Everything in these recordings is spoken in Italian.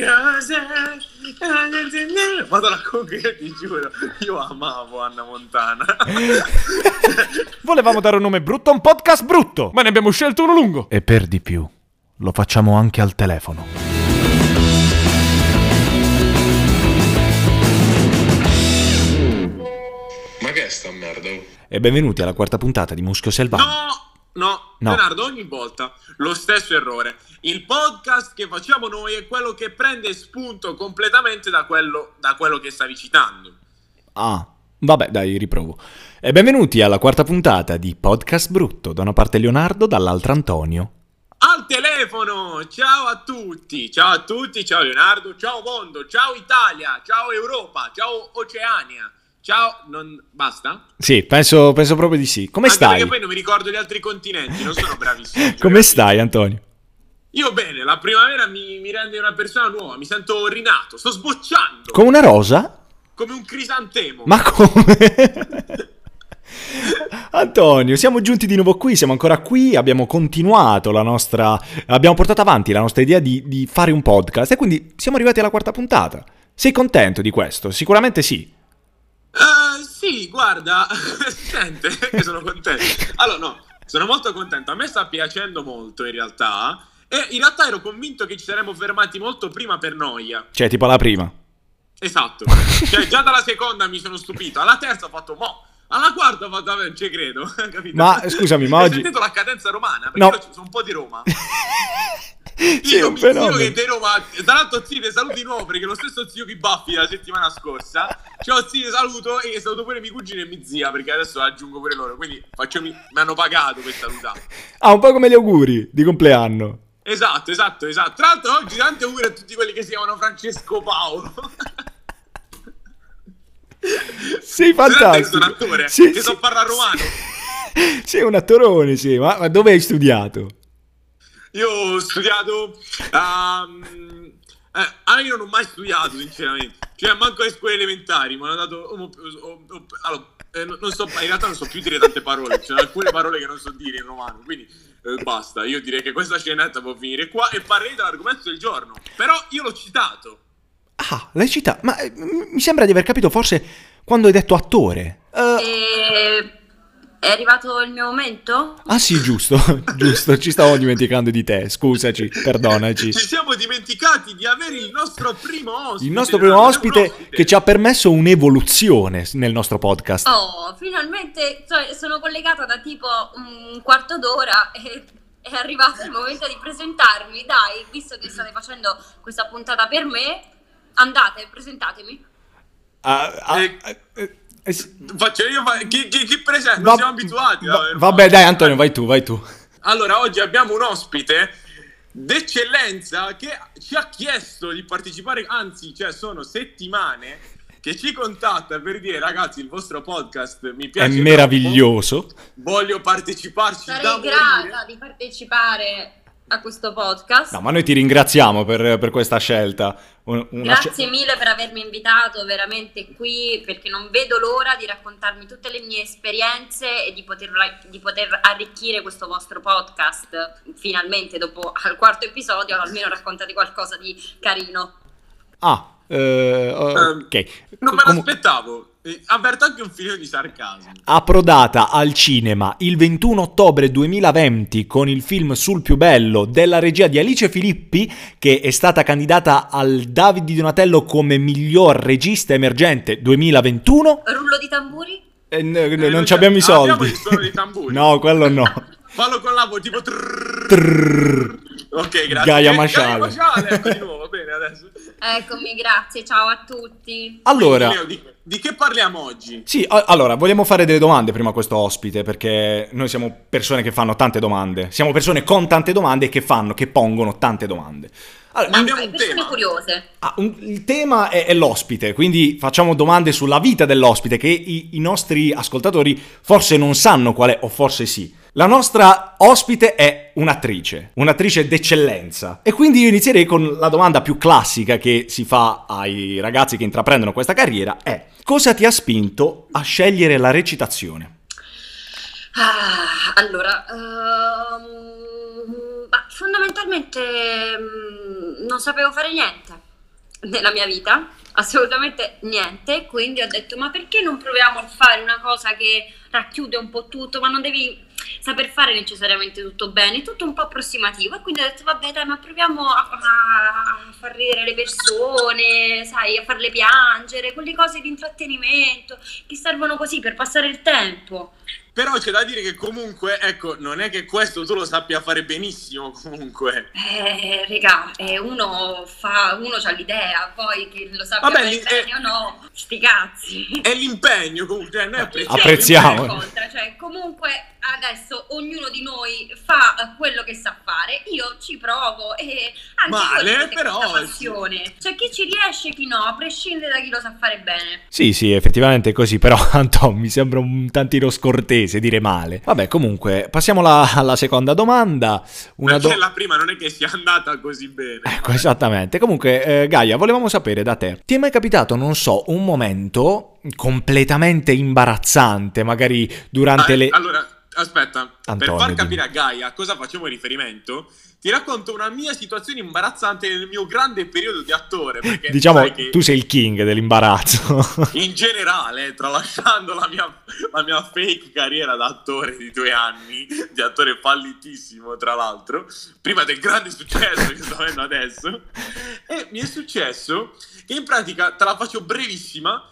cose. Madonna, comunque io ti giuro, io amavo Anna Montana. Volevamo dare un nome brutto a un podcast brutto, ma ne abbiamo scelto uno lungo. E per di più, lo facciamo anche al telefono. Ma che è sta merda? E benvenuti alla quarta puntata di Muschio Selvaggio. No, no, No. Leonardo, ogni volta lo stesso errore. Il podcast che facciamo noi è quello che prende spunto completamente da quello, da quello che stavi citando. Ah, vabbè, dai, riprovo. E benvenuti alla quarta puntata di Podcast Brutto. Da una parte Leonardo, dall'altra Antonio. Al telefono! Ciao a tutti! Ciao a tutti, ciao Leonardo, ciao mondo, ciao Italia, ciao Europa, ciao Oceania. Ciao, non basta? Sì, penso, penso proprio di sì. Come Anche stai? perché poi non mi ricordo gli altri continenti, non sono bravissimo. Come stai, Antonio? Io bene, la primavera mi, mi rende una persona nuova, mi sento rinato, sto sbocciando Come una rosa? come un crisantemo. Ma come? Antonio, siamo giunti di nuovo qui, siamo ancora qui, abbiamo continuato la nostra... abbiamo portato avanti la nostra idea di, di fare un podcast e quindi siamo arrivati alla quarta puntata. Sei contento di questo? Sicuramente sì. Eh, sì, guarda, sente che sono contento. Allora, no, sono molto contento. A me sta piacendo molto in realtà. E in realtà ero convinto che ci saremmo fermati molto prima per noia. Cioè, tipo la prima. Esatto. Cioè, già dalla seconda mi sono stupito. Alla terza ho fatto mo. Alla quarta ho fatto, non ci credo. Capito? Ma, scusami, ma Hai oggi- sentito la cadenza romana? Perché No. io sono un po' di Roma. Sì, Io mi zio che di Roma, tra l'altro zio ti saluto di nuovo perché lo stesso zio che baffi la settimana scorsa. Ciao zio, saluto e saluto pure mia cugina e mia zia perché adesso aggiungo pure loro. Quindi faccio mi, mi hanno pagato per salutare. Ah, un po' come gli auguri di compleanno. Esatto, esatto, esatto. Tra l'altro oggi tanti auguri a tutti quelli che si chiamano Francesco Paolo. Sei fantastico. sono un attore, Sì, che sì. so parlare romano. Sei un attorone, sì. Ma, ma dove hai studiato? Io ho studiato... ehm, eh, ah, io non ho mai studiato, sinceramente. Cioè, manco alle scuole elementari. Mi hanno dato... ho- ho- ho- allora, eh, non so, in realtà non so più dire tante parole. Ci sono alcune parole che non so dire in romano. Quindi eh, basta. Io direi che questa scenetta può finire qua e parlerei dell'argomento del giorno. Però io l'ho citato. Ah, l'hai citato. Ma eh, mi sembra di aver capito forse quando hai detto attore. Eh, E... È arrivato il mio momento? ah sì, giusto, giusto, ci stavo dimenticando di te, scusaci, perdonaci. Ci siamo dimenticati di avere il nostro primo ospite. Il nostro primo un ospite che ci ha permesso un'evoluzione nel nostro podcast. Oh, finalmente so- sono collegata da tipo un quarto d'ora e è arrivato il momento di presentarmi. Dai, visto che state facendo questa puntata per me, andate, presentatemi. Ah, ah, Eh, eh, eh, sì. Faccio io, fa- chi, chi, chi presenta? Va- siamo abituati. va- aver vabbè, dai, Antonio, vai tu, vai tu. Allora, oggi abbiamo un ospite d'eccellenza che ci ha chiesto di partecipare, anzi, cioè sono settimane che ci contatta per dire ragazzi il vostro podcast mi È piace troppo, meraviglioso. voglio parteciparci Sarei grata di partecipare a questo podcast. No, ma noi ti ringraziamo per, per questa scelta. Un- una Grazie mille per avermi invitato veramente qui perché non vedo l'ora di raccontarmi tutte le mie esperienze e di poter, di poter arricchire questo vostro podcast. Finalmente, dopo al quarto episodio, almeno raccontate qualcosa di carino. Ah, eh, ok. Non me l'aspettavo. Eh, Avverto anche un figlio di sarcasmo. approdata al cinema il 21 ottobre 2020 con il film Sul più bello della regia di Alice Filippi che è stata candidata al David di Donatello come miglior regista emergente 2021 Rullo di tamburi? e n- Eh, non non ci abbiamo i abbiamo soldi il suono dei tamburi. no quello no Fallo con la voce tipo trrrr. Trrr. Ok, grazie. Gaia Eh, Masciale. Gaia Masciale, ecco di nuovo, adesso. Eccomi, grazie, ciao a tutti. allora Leo, di, di che parliamo oggi? Sì, a- allora, vogliamo fare delle domande prima a questo ospite, perché noi siamo persone che fanno tante domande. Siamo persone con tante domande e che fanno, che pongono tante domande. Allora, Ma abbiamo un persone tema. curiose. ah, un- il tema è, è l'ospite, quindi facciamo domande sulla vita dell'ospite che i, i nostri ascoltatori forse non sanno qual è, o forse sì. La nostra ospite è un'attrice, un'attrice d'eccellenza. E quindi io inizierei con la domanda più classica che si fa ai ragazzi che intraprendono questa carriera è cosa ti ha spinto a scegliere la recitazione? Ah, allora, ma fondamentalmente mm, non sapevo fare niente. nella mia vita, assolutamente niente, quindi ho detto ma perché non proviamo a fare una cosa che racchiude un po' tutto, ma non devi saper fare necessariamente tutto bene, tutto un po' approssimativo e quindi ho detto vabbè dai ma proviamo a, a far ridere le persone, sai, a farle piangere, quelle cose di intrattenimento che servono così per passare il tempo. Però c'è da dire che comunque, ecco, non è che questo tu lo sappia fare benissimo comunque. Eh, regà, eh, uno fa, uno ha l'idea, poi che lo sappia Vabbè, fare bene eh, o no, sti cazzi. È l'impegno comunque, cioè noi apprezziamo. Apprezziamo. Contra, Cioè, comunque adesso ognuno di noi fa quello che sa fare, io ci provo e anche Male, però, passione. Cioè chi ci riesce e chi no, a prescindere da chi lo sa fare bene. Sì, sì, effettivamente è così, però Anton mi sembra un tantino scortese dire male. Vabbè, comunque, passiamo alla, alla seconda domanda. Una Perché do- la prima non è che sia andata così bene. Ecco, esattamente. Comunque, eh, Gaia, volevamo sapere da te, ti è mai capitato, non so, un momento completamente imbarazzante, magari durante Ah, le... Allora, aspetta, Antonio, per far capire a Gaia a cosa facciamo riferimento, ti racconto una mia situazione imbarazzante nel mio grande periodo di attore. Perché Diciamo, che tu sei il king dell'imbarazzo. in generale, tralasciando la mia, la mia fake carriera da attore di due anni, di attore fallitissimo tra l'altro, prima del grande successo che sto avendo adesso, e mi è successo che in pratica, te la faccio brevissima,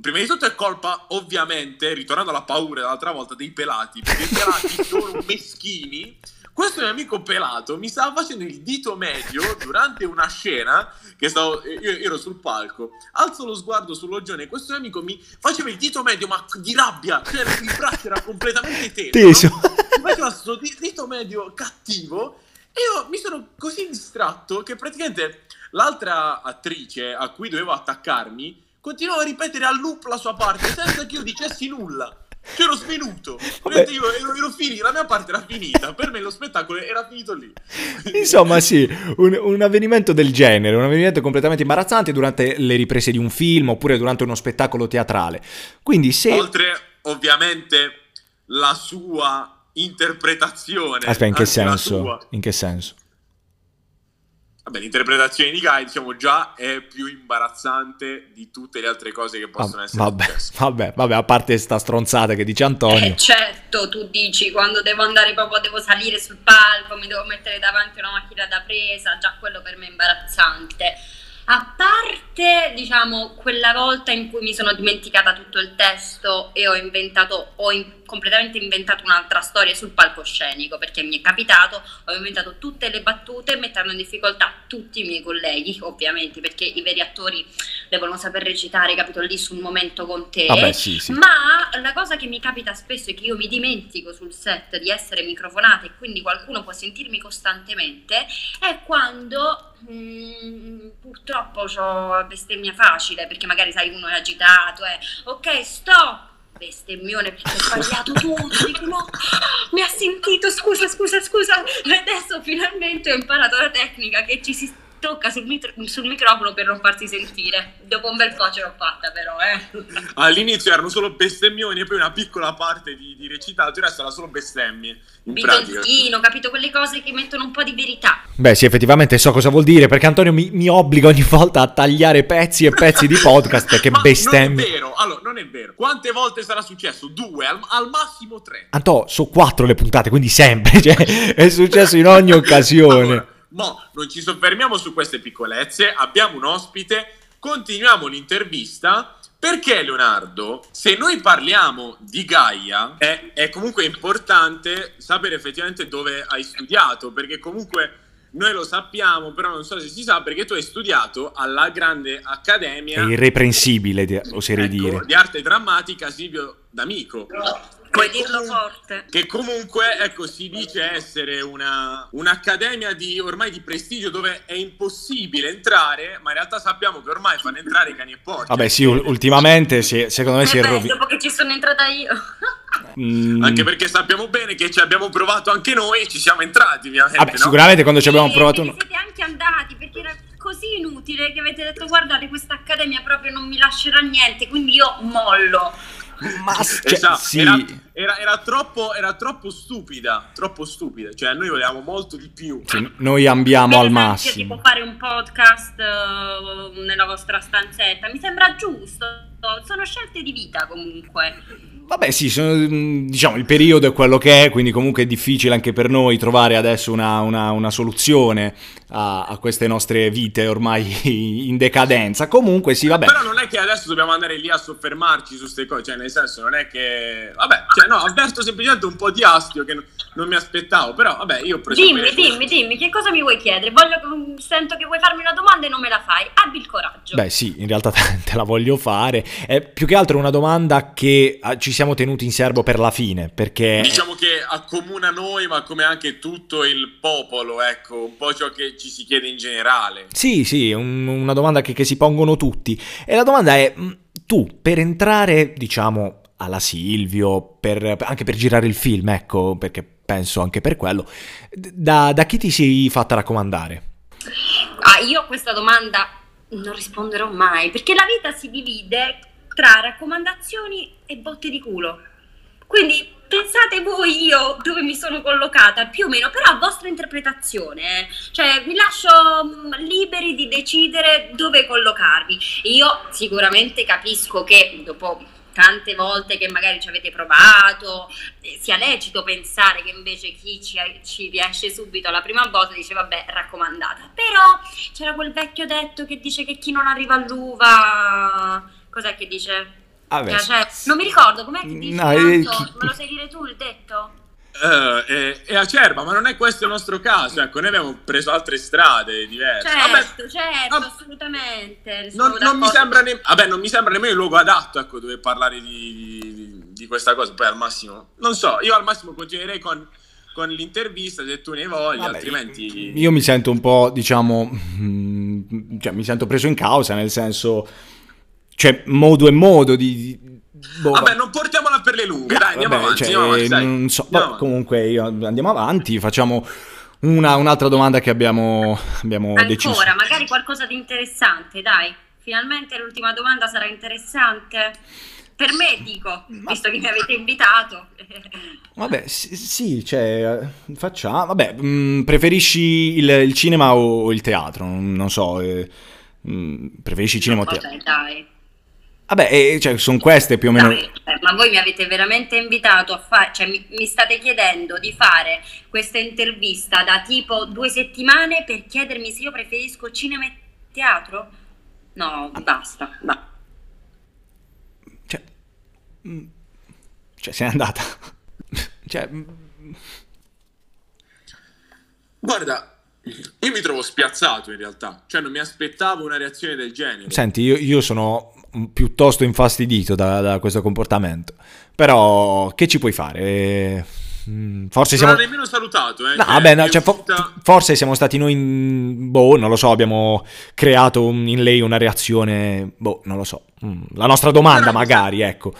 prima di tutto è colpa ovviamente, ritornando alla paura dell'altra volta, dei pelati, perché i pelati sono meschini. Questo mio amico pelato mi stava facendo il dito medio durante una scena che stavo, io, ero sul palco, alzo lo sguardo sul loggione e questo mio amico mi faceva il dito medio ma di rabbia, cioè il braccio era completamente teso. Teso. no? Mi faceva questo di- dito medio cattivo e io mi sono così distratto che praticamente l'altra attrice a cui dovevo attaccarmi continuava a ripetere a loop la sua parte senza che io dicessi nulla. C'ero svenuto. Io ero, ero finito, la mia parte era finita. Per me lo spettacolo era finito lì. Insomma, sì, un, un avvenimento del genere, un avvenimento completamente imbarazzante durante le riprese di un film oppure durante uno spettacolo teatrale. Quindi se... Oltre, ovviamente, la sua interpretazione. Aspetta, in che senso? In che senso? Vabbè, l'interpretazione di Guy, diciamo, già è più imbarazzante di tutte le altre cose che possono Ah, essere vabbè, successe. vabbè, vabbè, a parte sta stronzata che dice Antonio. Eh, certo, tu dici quando devo andare proprio, devo salire sul palco, mi devo mettere davanti a una macchina da presa, già quello per me è imbarazzante. A parte, diciamo, quella volta in cui mi sono dimenticata tutto il testo e ho inventato, ho in- completamente inventato un'altra storia sul palcoscenico, perché mi è capitato, ho inventato tutte le battute mettendo in difficoltà tutti i miei colleghi, ovviamente, perché i veri attori devono saper recitare, capito, lì sul momento con te. Vabbè, sì, sì. Ma la cosa che mi capita spesso è che io mi dimentico sul set di essere microfonata e quindi qualcuno può sentirmi costantemente è quando mm, purtroppo ho bestemmia facile perché magari sai uno è agitato e ok stop! Bestemmione perché ho sbagliato tutto dico no mi ha sentito scusa scusa scusa e adesso finalmente ho imparato la tecnica che ci si tocca sul, mitro- sul microfono per non farsi sentire dopo un bel po' ce l'ho fatta però eh All'inizio erano solo bestemmioni e poi una piccola parte di, di recitato, il resto era solo bestemmie. Bitonzino, capito? Quelle cose che mettono un po' di verità. Beh, sì, effettivamente so cosa vuol dire, perché Antonio mi, mi obbliga ogni volta a tagliare pezzi e pezzi di podcast perché Ma bestemmie. Non è vero, allora, non è vero. Quante volte sarà successo? Due, al, al massimo tre. Anto, sono quattro le puntate, quindi sempre, cioè, è successo in ogni occasione. Allora, mo, non ci soffermiamo su queste piccolezze, abbiamo un ospite, continuiamo l'intervista. Perché Leonardo, se noi parliamo di Gaia, è, è comunque importante sapere effettivamente dove hai studiato, perché comunque noi lo sappiamo, però non so se si sa, perché tu hai studiato alla grande È accademia irreprensibile, di- oserei ecco, dire. di arte drammatica Silvio D'Amico. Puoi Che dirlo comun- forte. Che comunque, ecco, si dice essere una, un'accademia di, ormai di prestigio dove è impossibile entrare, ma in realtà sappiamo che ormai fanno entrare i cani e porci. Vabbè, sì, ul- ultimamente si- secondo me si Eh è beh, rovinato. dopo che ci sono entrata io. Mm, Anche perché sappiamo bene che ci abbiamo provato anche noi e ci siamo entrati, ovviamente. Vabbè, no? sicuramente quando ci abbiamo Sì, provato siete anche andati perché era così inutile che avete detto guardate questa accademia proprio non mi lascerà niente, quindi io mollo. Ma cioè, Esatto, sì. era, era- era troppo, era troppo stupida, troppo stupida. Cioè, noi volevamo molto di più. Sì, noi ambiamo al massimo. Tipo fare un podcast eh, nella vostra stanzetta, mi sembra giusto. Sono scelte di vita comunque. Vabbè, sì, sono- mm, diciamo il periodo è quello che è, quindi comunque è difficile anche per noi trovare adesso una, una- una soluzione a, a queste nostre vite ormai in decadenza. Comunque, sì, vabbè. Però non è che adesso dobbiamo andare lì a soffermarci su queste cose, cioè nel senso non è che... Vabbè, cioè no, avverto semplicemente un po' di astio che non, non mi aspettavo, però vabbè, io ho preso... Dimmi, dimmi, dimmi, che cosa mi vuoi chiedere? Voglio, sento che vuoi farmi una domanda e non me la fai. Abbi il coraggio. Beh, sì, in realtà te, la voglio fare. È più che altro una domanda che ah, ci siamo tenuti in serbo per la fine, perché... Diciamo che accomuna noi, ma come anche tutto il popolo, ecco, un po' ciò che ci si chiede in generale. Sì, sì, un- una domanda che, che si pongono tutti. E la domanda è, mh, tu, per entrare, diciamo, alla Silvio, per- anche per girare il film, ecco, perché penso anche per quello, da, da chi ti sei fatta raccomandare? Ah, io a questa domanda non risponderò mai, perché la vita si divide tra raccomandazioni e botte di culo. Quindi pensate voi io dove mi sono collocata, più o meno, però a vostra interpretazione. eh. Cioè, vi lascio mm, liberi di decidere dove collocarvi. Io sicuramente capisco che dopo tante volte che magari ci avete provato, eh, sia lecito pensare che invece chi ci, ci riesce subito alla prima volta dice vabbè raccomandata, però c'era quel vecchio detto che dice che chi non arriva all'uva, cos'è che dice? Vabbè, Cioè, non mi ricordo, com'è che dice? No, eh, tanto? chi- Me lo sai dire tu il detto? Eh, è, è acerba, ma non è questo il nostro caso, ecco, noi abbiamo preso altre strade diverse. Certo, Vabbè, certo, vabbè, assolutamente. sono non, non mi ne- vabbè, non mi sembra nemmeno il luogo adatto, ecco, dove parlare di, di- di questa cosa, poi al massimo, non so, io al massimo continuerei con, con l'intervista se tu ne vogli, Vabbè, altrimenti... Io mi sento un po', diciamo, mm, cioè mi sento preso in causa, nel senso, cioè modo e modo di... di- boh, Vabbè, non portiamola per le lunghe, dai, andiamo Vabbè, avanti, cioè, andiamo avanti, dai. non so, Andiamo vabbè, comunque io- andiamo avanti, facciamo una- un'altra domanda che abbiamo, abbiamo deciso. Ancora, magari qualcosa di interessante, dai. Finalmente l'ultima domanda sarà interessante. Per me, dico, visto che mi avete invitato. Vabbè, sì, sì, cioè, facciamo, vabbè, mm, preferisci il, il cinema o il teatro? Non, so, eh, mm, preferisci il cinema o il teatro? Vabbè, dai. Vabbè, cioè, sono queste più o meno... Dai, eh, ma voi mi avete veramente invitato a fare, cioè mi, mi state chiedendo di fare questa intervista da tipo due settimane per chiedermi se io preferisco cinema e teatro? No, basta. ba- Cioè, mm, cioè, se n'è andata. cioè, mm, Guarda, io mi trovo spiazzato in realtà, cioè non mi aspettavo una reazione del genere. senti, io, io sono piuttosto infastidito da, da questo comportamento. Però, che ci puoi fare? Eh, mm, Forse Non siamo... nemmeno salutato, eh. No, cioè, vabbè, no, cioè, uscita- forse siamo stati noi, in- boh, non lo so, abbiamo creato in lei una reazione, boh, non lo so. Mm, La nostra domanda, Però- magari, ecco.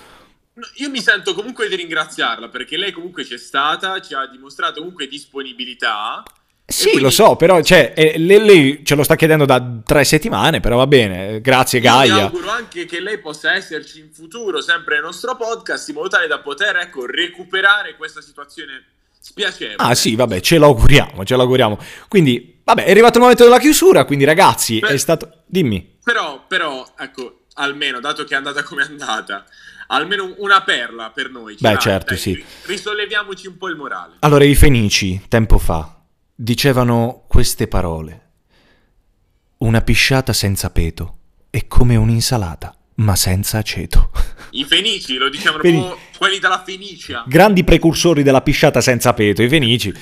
No, Io mi sento comunque di ringraziarla perché lei comunque c'è stata, ci ha dimostrato comunque disponibilità. Sì, quindi- lo so, però, cioè, eh, lei, lei ce lo sta chiedendo da tre settimane, però va bene. Grazie, Io mi Gaia. auguro anche che lei possa esserci in futuro sempre nel nostro podcast in modo tale da poter ecco, recuperare questa situazione spiacevole. Ah, sì, vabbè, ce l'auguriamo, ce l'auguriamo. Quindi, vabbè, è arrivato il momento della chiusura, quindi, ragazzi, Beh. è stato. Dimmi. Però, però, ecco, almeno, dato che è andata come è andata, almeno una perla per noi. Beh, certo, dai, sì. ri- Risolleviamoci un po' il morale. Allora, i Fenici, tempo fa, dicevano queste parole. Una pisciata senza peto è come un'insalata, ma senza aceto. I Fenici, lo dicevano Feni- proprio quelli della Fenicia. Grandi precursori della pisciata senza peto, i Fenici.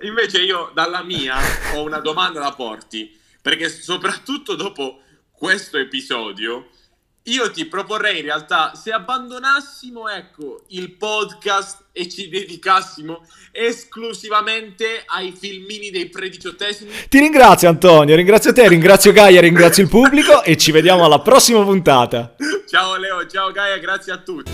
Invece io dalla mia ho una domanda da porti, perché soprattutto dopo questo episodio io ti proporrei in realtà se abbandonassimo ecco il podcast e ci dedicassimo esclusivamente ai filmini dei prediciottesimi. Ti ringrazio Antonio, ringrazio te, ringrazio Gaia, ringrazio il pubblico e ci vediamo alla prossima puntata. Ciao Leo, ciao Gaia, grazie a tutti.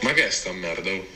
Ma che è sta merda?